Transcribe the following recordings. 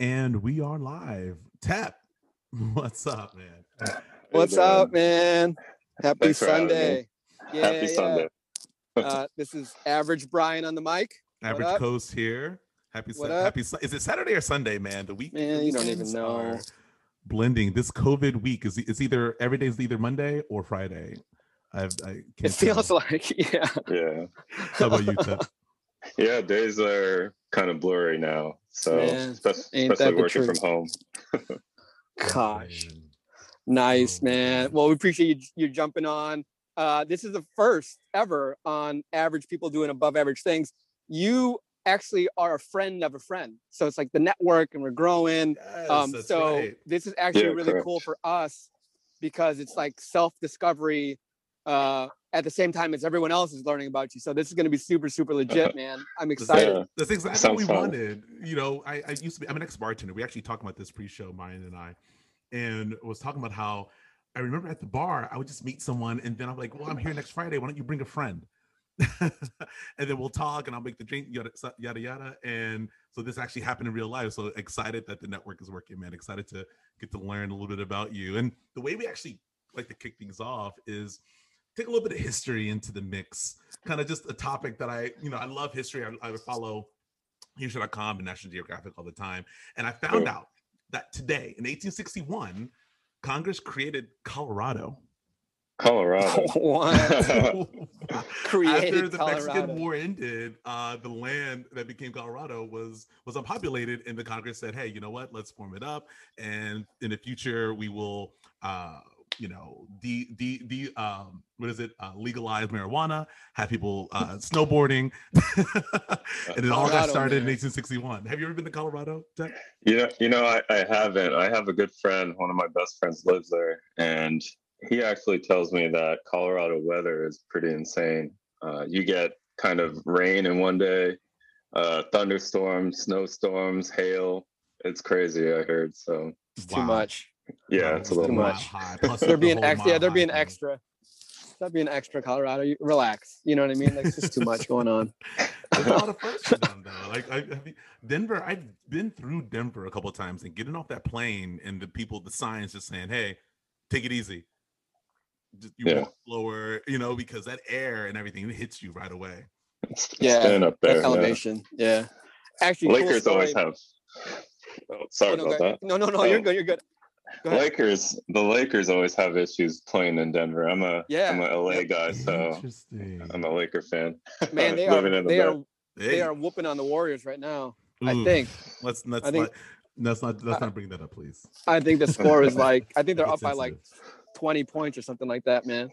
And we are live. Tap, what's up, man? What's up, man? Happy Thanks for having me. Sunday. Yeah, Happy yeah. Sunday. Uh, this is Average Brian on the mic. Average up? Coast here. Happy, What Sun- happy. Sun- Is it Saturday or Sunday, man? The week. Man, you don't even know. Blending. This COVID week is it's either every day is either Monday or Friday. I've, I can't It feels tell. like, yeah. Yeah. How about you, Tap? Yeah, days are kind of blurry now. So Man, spe- ain't especially that the working from home. Gosh, nice, Oh, man. man. Well, we appreciate you, you jumping on. Uh, this is the first ever on Average People Doing Above Average Things. You actually are a friend of a friend. So it's like the network and we're growing. Yes, um, so right. this is actually Yeah, really correct. cool for us because it's like self-discovery uh, at the same time as everyone else is learning about you. So this is going to be super, super legit, man. I'm That's- excited. Yeah. That's exactly what we fun. wanted. You know, I, I used to be, I'm an ex bartender. We actually talked about this pre show, Marion and I, and was talking about how I remember at the bar, I would just meet someone and then I'm like, well, I'm here next Friday. Why don't you bring a friend? and then we'll talk and I'll make the drink, yada, yada, yada. And so this actually happened in real life. So excited that the network is working, man. Excited to get to learn a little bit about you. And the way we actually like to kick things off is take a little bit of history into the mix. Kind of just a topic that I, you know, I love history. I, I follow history.com and National Geographic all the time. And I found out that today in 1861, Congress created Colorado. Colorado. What? After the Colorado. Mexican War ended, uh, the land that became Colorado was was unpopulated, and the Congress said, "Hey, you know what? Let's form it up, and in the future, we will, uh, you know, the the the um, what is it? Uh, legalize marijuana, have people uh, snowboarding, and it all got Colorado, started in 1861. Have you ever been to Colorado? Jack? you know, you know, I, I haven't. I have a good friend, one of my best friends lives there, and he actually tells me that Colorado weather is pretty insane. Uh, you get kind of rain in one day, uh, thunderstorms, snowstorms, hail. It's crazy, I heard. So It's too much. Yeah, Wow, it's a the little too mile much. They're being extra. Yeah, they're high being thing. extra. Stop being extra, Colorado. You relax. You know what I mean? Like, it's just too much going on. There's a lot of firsts for them though. Like I, have you- Denver, I've been through Denver a couple of times and getting off that plane and the people, the signs just saying, "Hey, take it easy." Just, you Yeah. walk slower, you know, because that air and everything it hits you right away. It's, it's Yeah, staying up there. That yeah. elevation. Yeah. Actually, cool Lakers always have. Oh, sorry Oh, no, about go- that. no, no, no. Oh. You're Oh. good. You're good. Go. Lakers, the Lakers always have issues playing in Denver. I'm a Yeah. I'm a LA guy, so I'm a Laker fan. Man, they are. The They Bay. are. Hey, They are whooping on the Warriors right now. I think. Let's let's I think- let, let's not let's I- not bring that up, please. I think the score is like. I think they're Get up by like 20 points or something like that, man.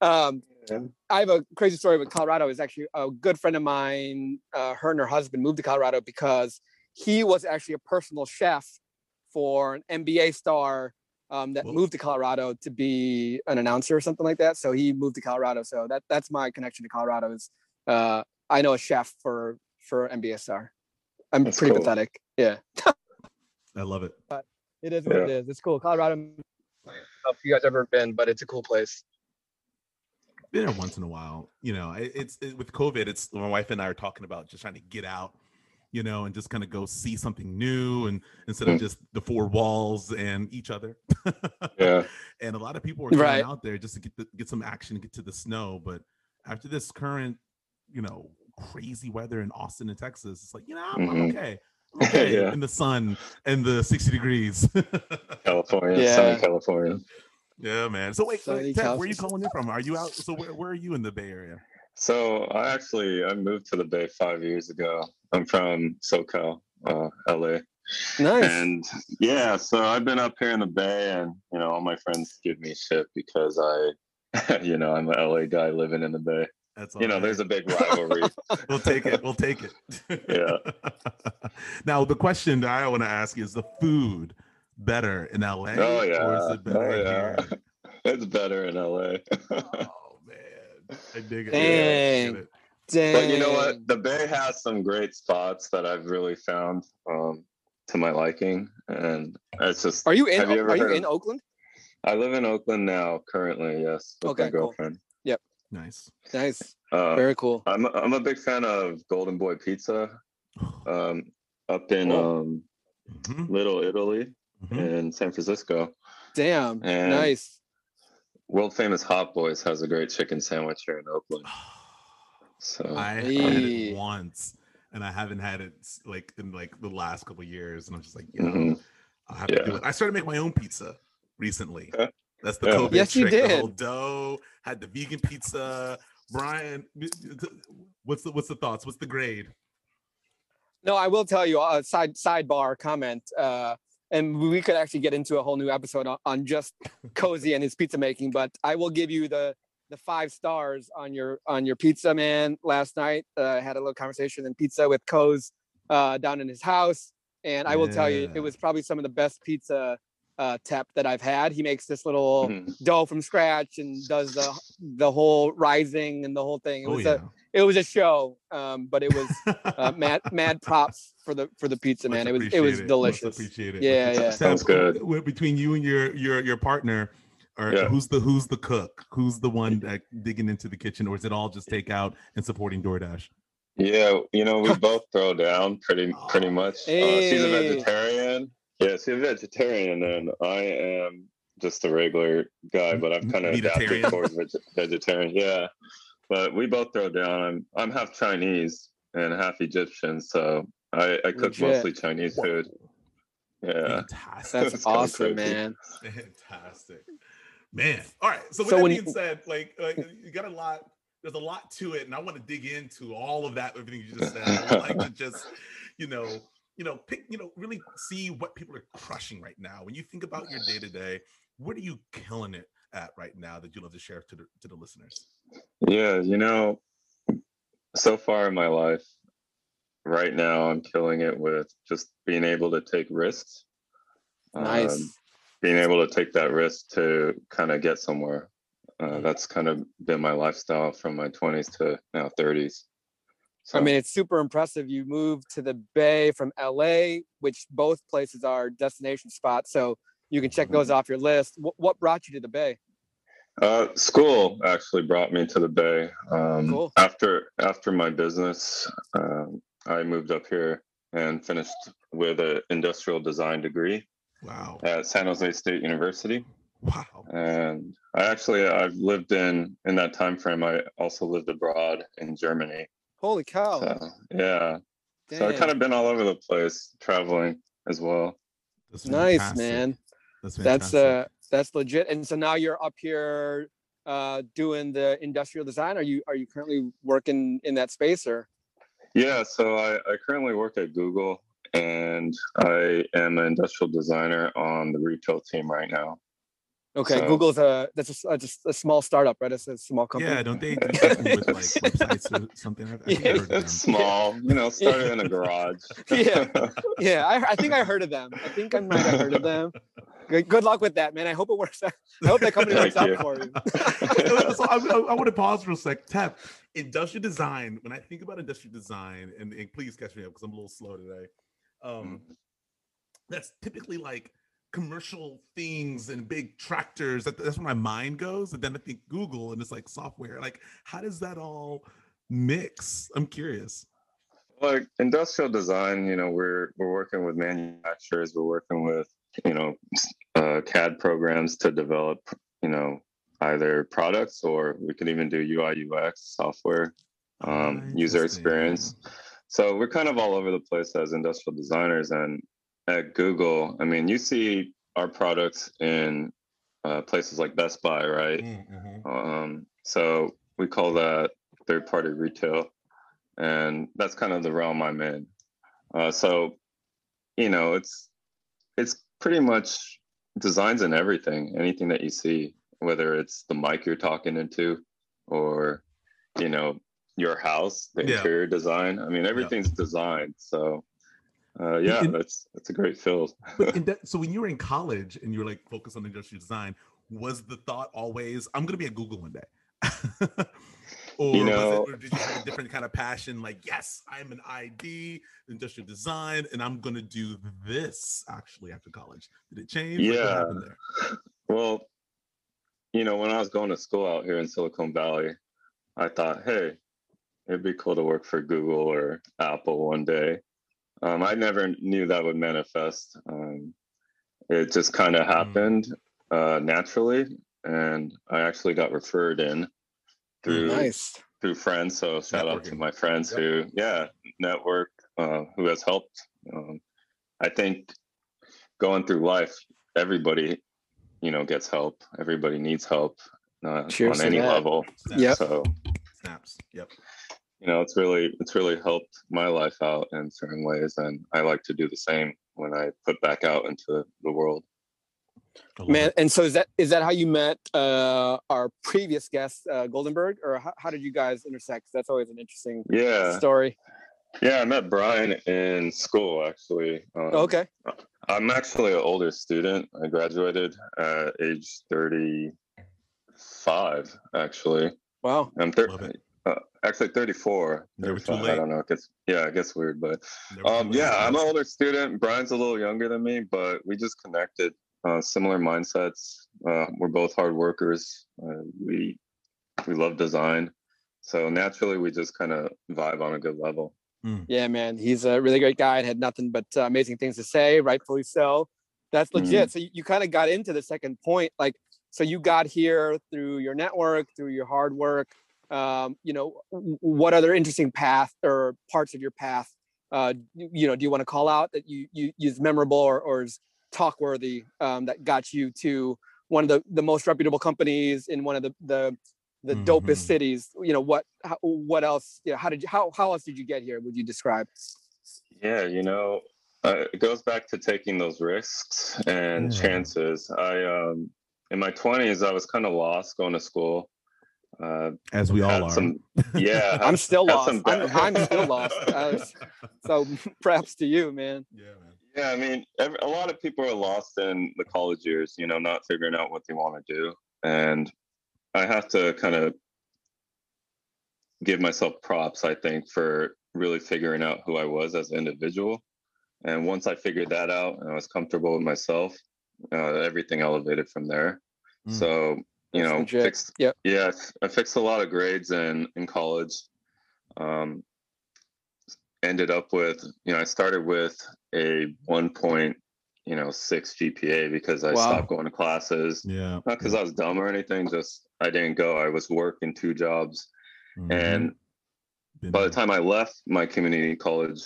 Um, Yeah. I have a crazy story with Colorado. Is actually a good friend of mine. Uh, her and her husband moved to Colorado because he was actually a personal chef for an NBA star um, that Whoa. moved to Colorado to be an announcer or something like that. So he moved to Colorado. So that that's my connection to Colorado. Is uh, I know a chef for for NBA star. I'm That's pretty cool. pathetic. Yeah, I love it. it is what it is. It's cool. Colorado. I don't know if you guys ever been, but it's a cool place. been there once in a while. You know, it's it, with COVID. It's my wife and I are talking about just trying to get out, you know, and just kind of go see something new, and instead of Mm. just the four walls and each other. Yeah, and a lot of people are going Right. out there just to get the, get some action, get to the snow. But after this current, you know, crazy weather in Austin and Texas, it's like you know, I'm, I'm Mhm. okay. I'm okay Yeah. in the sun and the 60 degrees. California, Yeah. sunny California. yeah, man. So wait, Sunny wait Ted, where are you calling in from? Are you out? So where, where are you in the Bay Area? So I actually I moved to the Bay five years ago. I'm from SoCal, uh, LA, Nice. and yeah, so I've been up here in the Bay, and you know all my friends give me shit because I, you know, I'm an LA guy living in the Bay. That's You know, all there's a big rivalry. we'll take it. We'll take it. Yeah. now the question that I want to ask is: the food better in LA? Oh Or is yeah, it better oh yeah. here? It's better in LA. Oh man, I dig it. Dang. I get it. Dang. But you know what? The Bay has some great spots that I've really found um, to my liking, and it's just. Are you in? You are you heard of- in Oakland? I live in Oakland now, currently. Yes, with Okay, my cool. girlfriend. Nice. Nice. Uh, Very cool. I'm I'm a big fan of Golden Boy Pizza. Um, up in Cool. um, Mhm, Little Italy mhm. in San Francisco. Damn, And- nice. World famous Hot Boys has a great chicken sandwich here in Oakland. So I had it once, and I haven't had it like in like the last couple of years, and I'm just like, yo, Mhm. I have to do it. I started making my own pizza recently. Okay. That's the Yeah. COVID Yes, you trick. The whole dough had the vegan pizza. Brian, what's the what's the thoughts? What's the grade? No, I will tell you a side sidebar comment. Uh, and we could actually get into a whole new episode on, on just cozy and his pizza making, but I will give you the the five stars on your on your pizza man last night. Uh, I had a little conversation in pizza with Coz uh, down in his house, and I will tell you, it was probably some of the best pizza uh, tep that I've had. He makes this little mhm. dough from scratch and does the the whole rising and the whole thing. It Oh was yeah. a it was a show, um, but it was uh, mad mad props for the for the pizza man. Much It was it appreciated. was Much delicious. appreciated. Yeah, yeah. Sounds Tab, good. Between you and your your your partner, or Yeah. who's the who's the cook? Who's the one that digging into the kitchen, or is it all just takeout and supporting DoorDash? Yeah, you know, we both throw down pretty pretty much. Uh, she's a vegetarian. Yeah, she's a vegetarian, and I am just a regular guy, but I've kind of adapted Vegetarian. towards veg- vegetarian. Yeah, but we both throw down. I'm I'm half Chinese and half Egyptian, so I, I cook Legit. mostly Chinese food. Yeah, Fantastic. That's awesome, crazy. man. Fantastic. Man. All right. So with So that when being you- said, like, like you got a lot, there's a lot to it, and I want to dig into all of that, everything you just said. I would like to just, you know, you know, pick, you know, really see what people are crushing right now. When you think about your day to day, what are you killing it at right now that you love to share to the to the listeners? yeah. You know, so far in my life, right now, I'm killing it with just being able to take risks. Nice. Um, being able to take that risk to kind of get somewhere. Uh, that's kind of been my lifestyle from my 20s to now 30s. So, I mean, it's super impressive. You moved to the Bay from LA, which both places are destination spots. So you can check those off your list. What, what brought you to the Bay? uh, school actually brought me to the Bay. Um, Cool. After after my business, um, I moved up here and finished with an industrial design degree Wow. at San Jose State University. Wow. And I actually I've lived in in that time frame. I also lived abroad in Germany. Holy cow. So, yeah. So I've kind of been all over the place traveling as well. That's nice, fantastic. man. That's That's uh that's legit. And so now you're up here uh doing the industrial design. Are you are you currently working in that space or Yeah, so I, I currently work at Google and I am an industrial designer on the retail team right now. Okay, So- Google's a that's a, s- uh, just a small startup, right? It's a small company. Yeah, don't they do something with like websites or something? I've, I've Yeah. heard of them. Small, you know, started in a garage. Yeah. yeah, I, I think I heard of them. I think I might have heard of them. Good, good luck with that, man. I hope it works out. I hope that company works out for you. so I, I, I want to pause for a sec. Tap industrial design. When I think about industrial design, and, and please catch me up because I'm a little slow today. Um, that's typically like commercial things and big tractors. That, that's where my mind goes. And then I think Google, and it's like software. Like, how does that all mix? I'm curious. like industrial design you know we're we're working with manufacturers we're working with you know uh, cad programs to develop you know either products or we could even do ui ux software um, Ah, user experience so we're kind of all over the place as industrial designers and at google i mean you see our products in uh, places like best buy right Mm, mhm. um, so we call that third party retail. And that's kind of the realm I'm in. Uh, so, you know, it's it's pretty much designs in everything, anything that you see, whether it's the mic you're talking into or, you know, your house, the Yeah. interior design. I mean, everything's designed. So uh, yeah, And- that's that's a great field. But that, so when you were in college and you were like focused on industrial design, was the thought always, I'm gonna be at Google one day? or, You was it, or did you have a different kind of passion? Like, yes, I'm an ID, industrial design, and I'm gonna do this actually after college. Did it change? Yeah. Well, you know, when I was going to school out here in Silicon Valley, I thought, hey, it'd be cool to work for Google or Apple one day. Um, I never knew that would manifest. Um, it just kind of happened uh, naturally, and I actually got referred in through Nice. through friends. So shout out to my friends Yep. who, yeah, network uh, who has helped. Um, I think going through life, everybody, you know, gets help. Everybody needs help uh, on any that. level. Snaps. Yep. So Snaps. Yep. You know, it's really it's really helped my life out in certain ways, and I like to do the same when I put back out into the world. Man, and so is that is that how you met uh, our previous guest, uh, Goldenberg, or how, how did you guys intersect? That's always an interesting Yeah, story. yeah. I met Brian in school actually. Um, Okay. I'm actually an older student. I graduated at age 35, actually. Wow. I'm thir- Love it. Uh, actually 34. Never too 35, I don't know. It gets, yeah, it gets weird, but Never too um, late. yeah, I'm an older student. Brian's a little younger than me, but we just connected. Uh, similar mindsets. Uh, we're both hard workers. Uh, we we love design, so naturally we just kind of vibe on a good level. Yeah, man, he's a really great guy and had nothing but uh, amazing things to say, rightfully so. That's Mm-hmm. legit. So you, you kind of got into the second point, like, so you got here through your network, through your hard work. Um, you know, what other interesting path or parts of your path, uh, you, you know, do you want to call out that you you is memorable or, or is talk worthy um, that got you to one of the the most reputable companies in one of the the the dopest Mhm. cities you know what how, what else you know, how did you how, how else did you get here would you describe Yeah, you know, uh, it goes back to taking those risks and Yeah. chances. I um in my 20s I was kind of lost going to school. Uh, As we all are. some, yeah, i'm still lost I'm, I'm still lost Uh, so props to you man yeah, man. Yeah, I mean, every, a lot of people are lost in the college years, you know, not figuring out what they want to do. And I have to kind of give myself props, I think, for really figuring out who I was as an individual. And once I figured that out and I was comfortable with myself, uh, everything elevated from there. Mm. So, you That's know, legit. fixed, Yep. yeah, I fixed a lot of grades in, in college. Um, ended up with you know i started with a 1 point you know 6 gpa because i Wow. stopped going to classes Yeah. not because i was dumb or anything just i didn't go i was working two jobs Mhm. and Been by the time i left my community college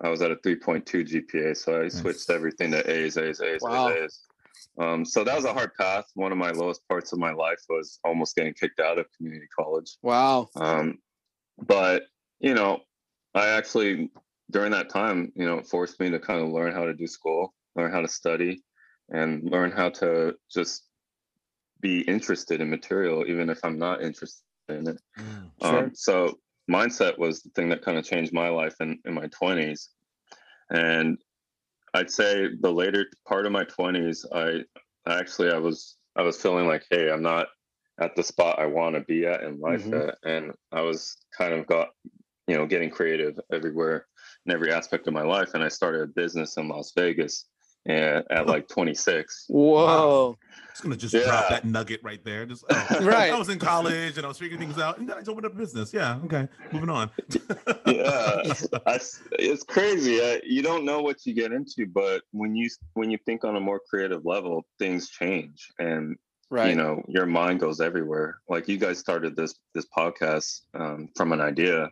i was at a 3.2 gpa so i switched everything to a's a's a's Wow. a's a's um, so that was a hard path one of my lowest parts of my life was almost getting kicked out of community college wow um, but you know, I actually during that time, you know, it forced me to kind of learn how to do school, learn how to study, and learn how to just be interested in material, even if I'm not interested in it. Mm. Sure. Um, so mindset was the thing that kind of changed my life in, in my 20s. And I'd say the later part of my 20s, I actually I was I was feeling like, hey, I'm not at the spot I want to be at in life Mhm. at, and I was kind of got you know getting creative everywhere in every aspect of my life and I started a business in Las Vegas and, at like 26 whoa Just gonna just drop that nugget right there. Just oh, Right. I was in college and I was figuring things out, and then I just opened up a business. Yeah. Okay. Moving on. yeah I, it's crazy I, you don't know what you get into but when you when you think on a more creative level things change and right you know your mind goes everywhere like you guys started this this podcast um, from an idea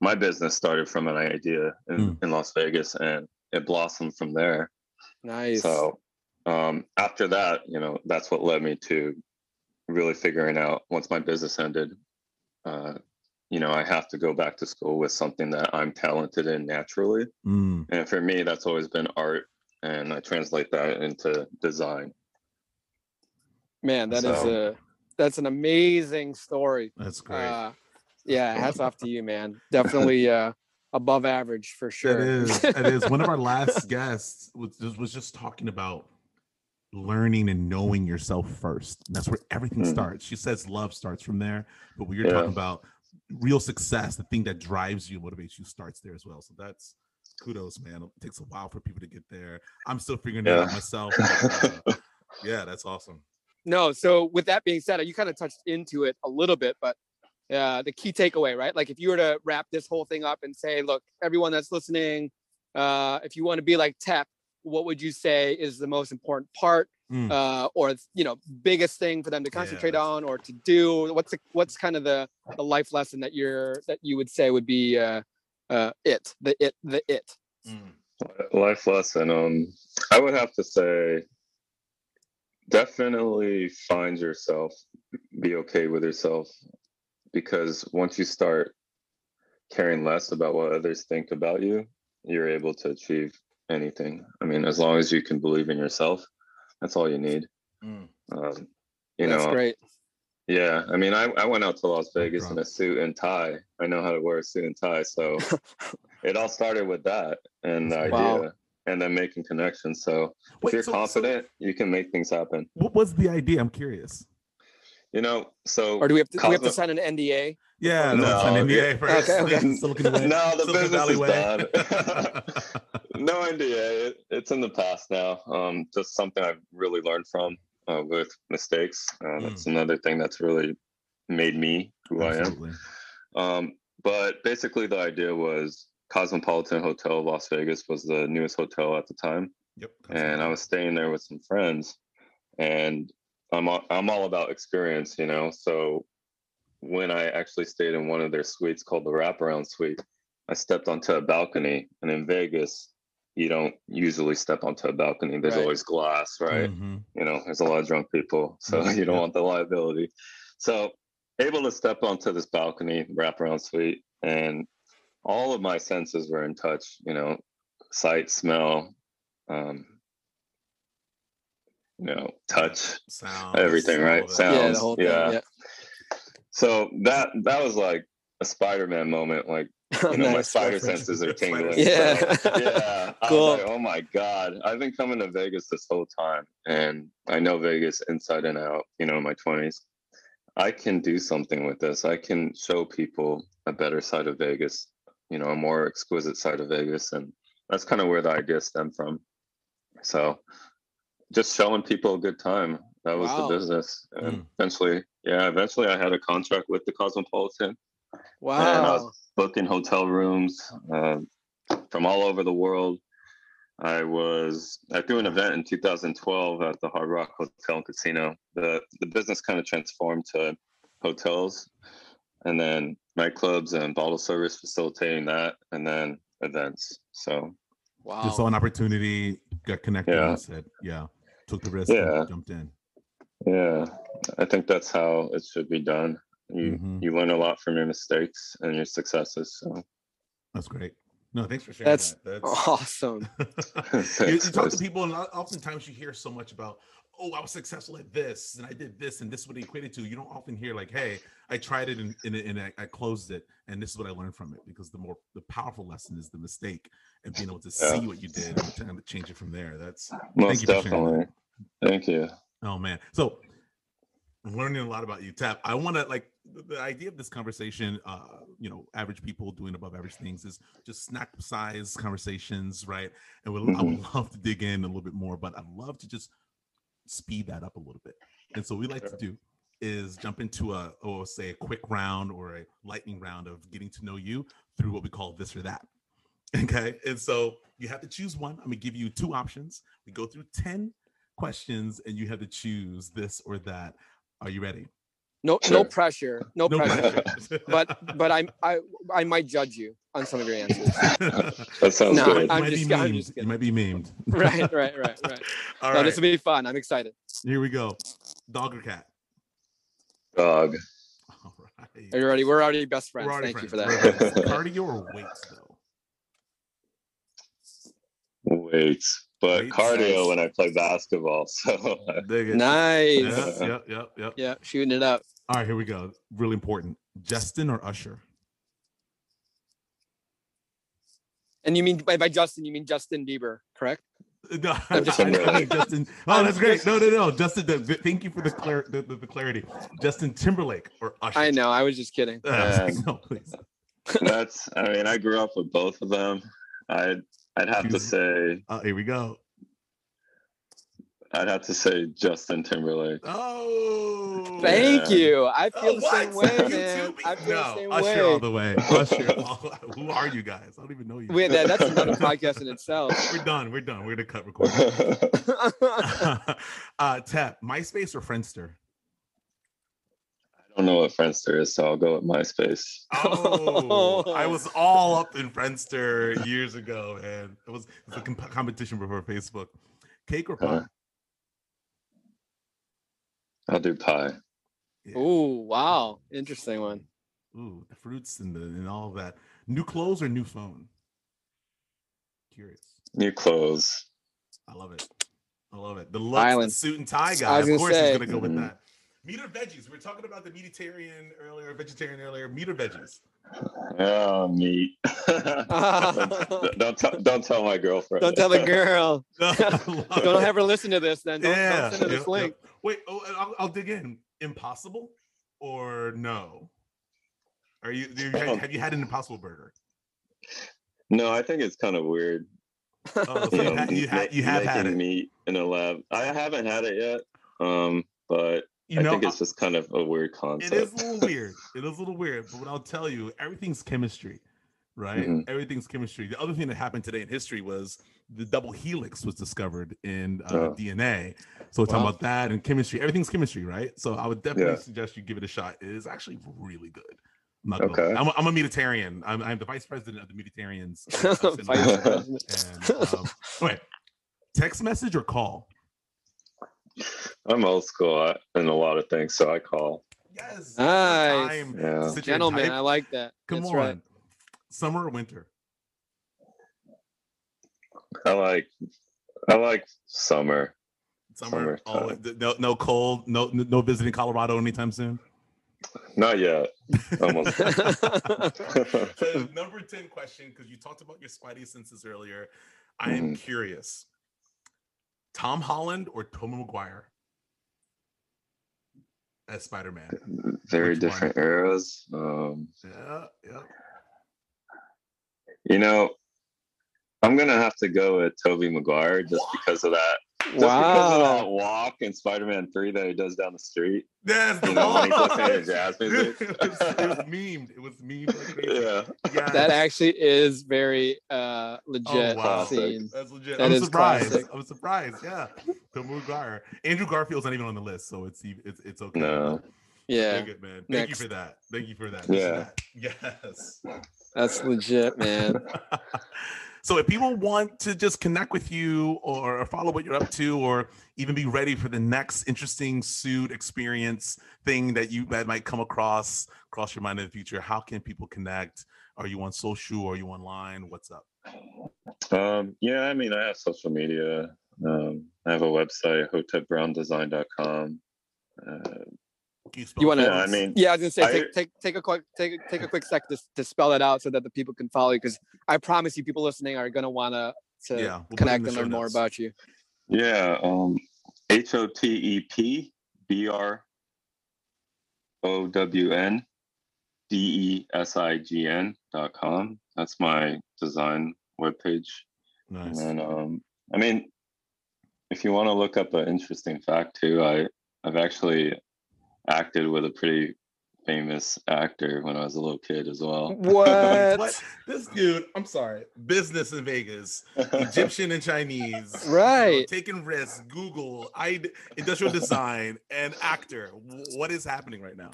my business started from an idea in, in las vegas and it blossomed from there nice. So um, after that you know that's what led me to really figuring out once my business ended uh, you know i have to go back to school with something that i'm talented in naturally. Mm. and for me that's always been art and i translate that into design. Man that is so- a that's an amazing story. That's great. uh yeah hats off to you man. Definitely uh above average for sure It is. It is. One of our last guests was just, was just talking about learning and knowing yourself first. And that's where everything Mhm. starts. She says love starts from there, but when you're Yeah. talking about real success, the thing that drives you, motivates you, starts there as well. So that's kudos, man. It takes a while for people to get there. I'm still figuring it out myself. but, uh, yeah, that's awesome. No, so with that being said, you kind of touched into it a little bit, but uh, the key takeaway, right? Like if you were to wrap this whole thing up and say, look, everyone that's listening, uh, if you want to be like Tep, what would you say is the most important part Mm. uh, or you know biggest thing for them to concentrate Yes. on or to do? What's the, what's kind of the, the life lesson that you're that you would say would be uh, uh, it the it the it? Mm. life lesson um i would have to say definitely find yourself be okay with yourself because once you start caring less about what others think about you you're able to achieve anything i mean as long as you can believe in yourself that's all you need Mm. um you That's know great. yeah i mean I, I went out to las vegas in a suit and tie i know how to wear a suit and tie so it all started with that and the Wow. idea and then making connections so Wait, if you're so- so confident you can make things happen what was the idea? I'm curious. You know so Or do we have to, do we have to sign an NDA? Yeah, No, no, an NDA first. Okay, okay. Silicon Way. No, the Silicon business Valley is way. no nda it, it's in the past now um just something i've really learned from uh, with mistakes uh, that's another thing that's really made me who i am Absolutely. Um, but basically, the idea was Cosmopolitan Hotel Las Vegas was the newest hotel at the time, Yep. and I was staying there with some friends, and I'm all, I'm all about experience, you know. So when I actually stayed in one of their suites called the Wraparound Suite, I stepped onto a balcony, and in Vegas, you don't usually step onto a balcony. There's Right. always glass, right? Mhm. you know, there's a lot of drunk people, so Mhm, you don't yeah. want the liability. So able to step onto this balcony, wraparound suite, and all of my senses were in touch, you know, sight, smell, um, you know, touch, Sounds, everything, right? Sounds, yeah, the whole thing. yeah. Yeah. So that that was like a Spider-Man moment, like you know, my spider reference. senses are tingling. sense. so, Yeah. yeah. I Cool. was like, oh my God. I've been coming to Vegas this whole time and I know Vegas inside and out, you know, in my 20s. I can do something with this. I can show people a better side of Vegas, you know, a more exquisite side of Vegas. And that's kind of where the idea stemmed from. So just showing people a good time. That was Wow. the business. And Mm. eventually, yeah, eventually I had a contract with the Cosmopolitan Wow. booking hotel rooms uh, from all over the world. I was I threw an event in 2012 at the Hard Rock Hotel and Casino. The the business kind of transformed to hotels, and then nightclubs and bottle service facilitating that, and then events. So Wow. Just saw an opportunity, got connected, Yeah. and said, "Yeah." Took the risk, Yeah. and jumped in. yeah, I think that's how it should be done. You Mhm. you learn a lot from your mistakes and your successes. So That's great. No, thanks for sharing That's that. awesome. you, you talk to people, and oftentimes you hear so much about, "Oh, I was successful at this, and I did this, and this is what it equated to." You don't often hear like, "Hey, I tried it, and, and, and I, I closed it, and this is what I learned from it." Because the more the powerful lesson is the mistake, and being able to Yeah. see what you did and trying to change it from there. That's most you for sharing definitely. Thank you. Oh man. So I'm learning a lot about you, Tap. I want to like the, idea of this conversation, uh, you know, average people doing above average things is just snack size conversations, right? And we'll, I would love to dig in a little bit more, but I'd love to just speed that up a little bit. And so we like to do is jump into a, or say a quick round or a lightning round of getting to know you through what we call this or that. Okay. And so you have to choose one. I'm gonna give you two options. We go through 10 questions and you have to choose this or that. Are you ready? No, Sure. no pressure. No, No pressure. pressure. But but I I I might judge you on some of your answers. That sounds No, good. you I'm might just- be I'm memed. just You might be memed. right, right, right, right. All no, right. this will be fun. I'm excited. Here we go. Dog or cat? Dog. All right. Are you ready? We're already best friends. Already Thank you for that. We're friends. Cardio or weights though? Weights, but Weights. cardio when I play basketball. So Dig it. Nice. Yep, yep, yep, yep. Yeah, shooting it up. All right, here we go. Really important. Justin or Usher? And you mean by, by Justin, you mean Justin Bieber, correct? No, I, I'm just I kidding. mean Justin. Oh, that's great. No, no, no. Justin, the, the- thank you for the, clar- the, the, the clarity. Justin Timberlake or Usher? I know. I was just kidding. Uh, I was like, no, please. that's. I mean, I grew up with both of them. I'd I'd have to Choose- say Uh, here we go. I'd have to say Justin Timberlake. Oh, Thank Yeah. you. I feel Oh, the what? same way, You man. I feel no, the same Usher all the way. Usher. all- who are you guys? I don't even know you. Wait, that, that's another podcast in itself. We're done. We're done. We're gonna cut recording. uh, Tap, MySpace or Friendster? I don't know what Friendster is, so I'll go with MySpace. Oh, I was all up in Friendster years ago, man. It was, it was a comp- competition before Facebook. Cake or pie? Uh, I'll do pie. Yeah. Ooh, wow. Interesting one. Ooh, the fruits and the and all of that. New clothes or new phone? Curious. New clothes. I love it. I love it. The looks, Island. suit and tie guy. Of course, say. he's gonna go with Mhm. that. Meat or veggies? We are talking about the vegetarian earlier, vegetarian earlier. Meat or veggies? Oh, meat. don't, don't, tell, don't tell my girlfriend. Don't tell the girl. I Don't it. have her listen to this then. Don't, Yeah, don't send her this yep, link. Wait, oh, I'll, I'll dig in. Impossible or no? Are you? you have, have you had an Impossible Burger? No, I think it's kind of weird. Oh, so you know, ha- you, ha- you have had it. meat in a lab. I haven't had it yet, um, but You I know, think it's just kind of a weird concept. is a little weird. It is a little weird, but what I'll tell you, everything's chemistry, right? Mhm. Everything's chemistry. The other thing that happened today in history was the double helix was discovered in uh, Oh. DNA. So we're talking about that and chemistry. Everything's chemistry, right? So I would definitely Yeah. suggest you give it a shot. It is actually really good. I'm not gonna- Okay. I'm, a, I'm a Mediterranean. I'm, I'm the vice president of the Mediterraneans. of- of St. Vice Louis. president. and um, wait, text message or call? I'm old school I- in a lot of things, so I call. Yes. Nice. Time Yeah. to sit there and Gentleman. I like that. Come That's on. right. Summer or winter? I like I like summer. Summer. Oh, no, no cold. No, no no visiting Colorado anytime soon. Not yet. Almost. So number ten question, because you talked about your spidey senses earlier. I am Mm-hmm. curious. Tom Holland or Tobey Maguire as Spider Man? Very Which one? different eras. Um, Yeah, yeah. You know, I'm gonna have to go with Tobey Maguire just because of that. Just because of that walk in Spider-Man 3 that he does down the street. That's the You know, when he's one. listening to jazz music. it, was, it was memed. It was memed. Yeah. Yes. That actually is very uh legit Oh, wow. scene. That's legit. That I'm surprised. classic. I'm surprised. Yeah. Tobey Maguire. Andrew Garfield's not even on the list, so it's ev- it's it's okay. No. Yeah, Very good, man. Thank Next. you for that. Thank you for that. Yeah. Yes. That's legit, man. so if people want to just connect with you or, or follow what you're up to or even be ready for the next interesting suit experience thing that you that might come across cross your mind in the future how can people connect are you on social are you online what's up Um, yeah, I mean, I have social media. Um, I have a website, hotepbrowndesign.com. Uh, Can you, spell You wanna- yeah, I mean, Yeah, I was gonna say I- take take take a quick take a- take a quick sec to, to spell it out so that the people can follow you because I promise you, people listening are gonna wanna to yeah we'll put it in connect and show learn more about you. yeah, um, H O T E P B R O W N D E S I G N dot com. That's my design webpage. nice And um, I mean, if you want to look up an interesting fact too, I I've actually acted with a pretty famous actor when I was a little kid as well. What? what this dude i'm sorry business in vegas Egyptian and Chinese. you know, Right. taking risks, Google, I industrial design, and actor. What is happening right now?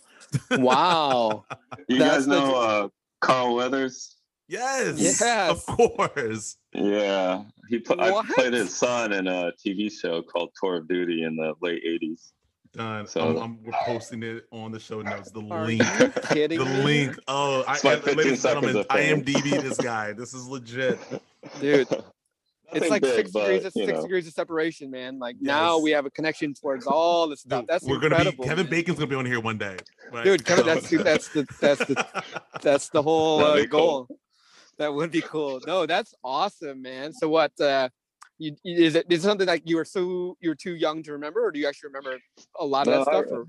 Wow. you That's guys the- know uh, Carl Weathers? Yes. Yes. Of course. Yeah, he pl- I played his son in a TV show called Tour of Duty in the late '80s. Done. So- I'm, I'm- we're posting it on the show notes. The link. The me? link. Oh, I, It's my I, 15 ladies and gentlemen, of fame. IMDb this guy. This is legit. Dude, it's like big, six but, degrees of six know. degrees of separation, man. Like now we have a connection towards all this stuff. Dude, That's we're gonna incredible, be Kevin man. Bacon's gonna be on here one day. right? Dude, Kevin, that's the, that's the that's the that's the whole uh, be cool. goal. That would be cool. No, that's awesome, man. So what? uh you, you- is it is it something like you were so you were too young to remember, or do you actually remember a lot of No, that stuff? I- Or?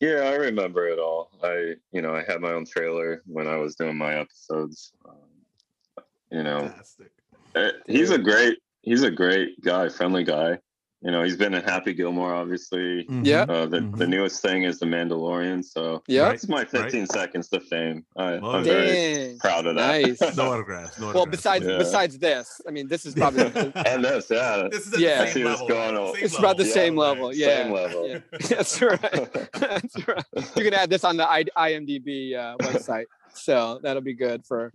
Yeah, I remember it all. I, you know, I had my own trailer when I was doing my episodes. Um, you know, Fantastic. eh, he's a great, he's a great guy, friendly guy. You know, he's been in Happy Gilmore, obviously. Mhm. Yeah. Uh, the, the Mhm. newest thing is The Mandalorian. So Yeah. Right. it's my 15 seconds to fame. I, i'm it. very Dang. proud of that. Nice. No autographs. No Well, besides Yeah. besides this, I mean, this is probably and this, yeah. this is at Yeah. the I see same level. going. Same it's about the level. same Yeah, level. Yeah. Same level. Yeah. That's right. That's right. You can add this on the I, IMDb uh, website, so that'll be good for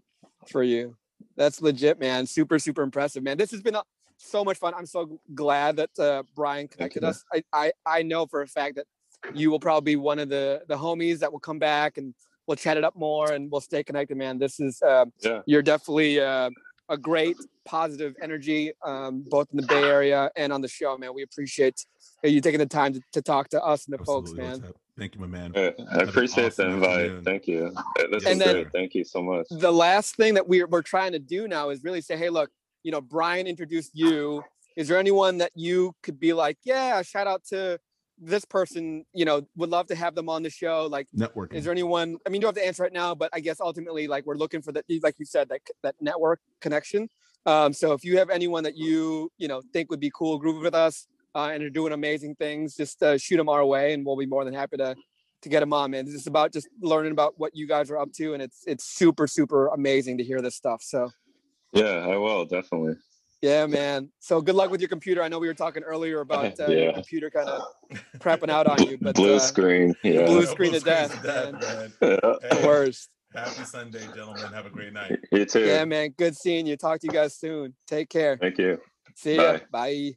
for you. That's legit, man. Super super impressive, man. This has been a, so much fun. I'm so glad that uh, Brian connected us. I, I I know for a fact that you will probably be one of the the homies that will come back and we'll chat it up more and we'll stay connected, man. This is uh, Yeah. you're definitely uh, a great positive energy, um, both in the Bay Area and on the show, man. We appreciate you taking the time to, to talk to us and the folks, man. Thank you, my man. I an appreciate the invite. afternoon. Thank you. This And is then- great. Thank you so much. The last thing that we're, we're trying to do now is really say, hey, look, you know, Brian introduced you. Is there anyone that you could be like, yeah, shout out to this person, you know, would love to have them on the show? Like, Networking. is there anyone i mean you don't have to answer right now but i guess ultimately like we're looking for that like you said that that network connection um so if you have anyone that you you know think would be cool groove with us uh, and are doing amazing things just uh, shoot them our way and we'll be more than happy to to get them on man it's just about just learning about what you guys are up to and it's it's super super amazing to hear this stuff so Yeah, I will definitely. yeah man so good luck with your computer i know we were talking earlier about uh, your computer kind of prepping out on you but Blue uh, screen. Yeah. blue Yeah, screen to screen's death, man. Yeah. Hey, worst Happy Sunday, gentlemen. Have a great night. You too. Yeah, man. Good seeing you. Talk to you guys soon. Take care. Thank you. See ya. Bye. Bye.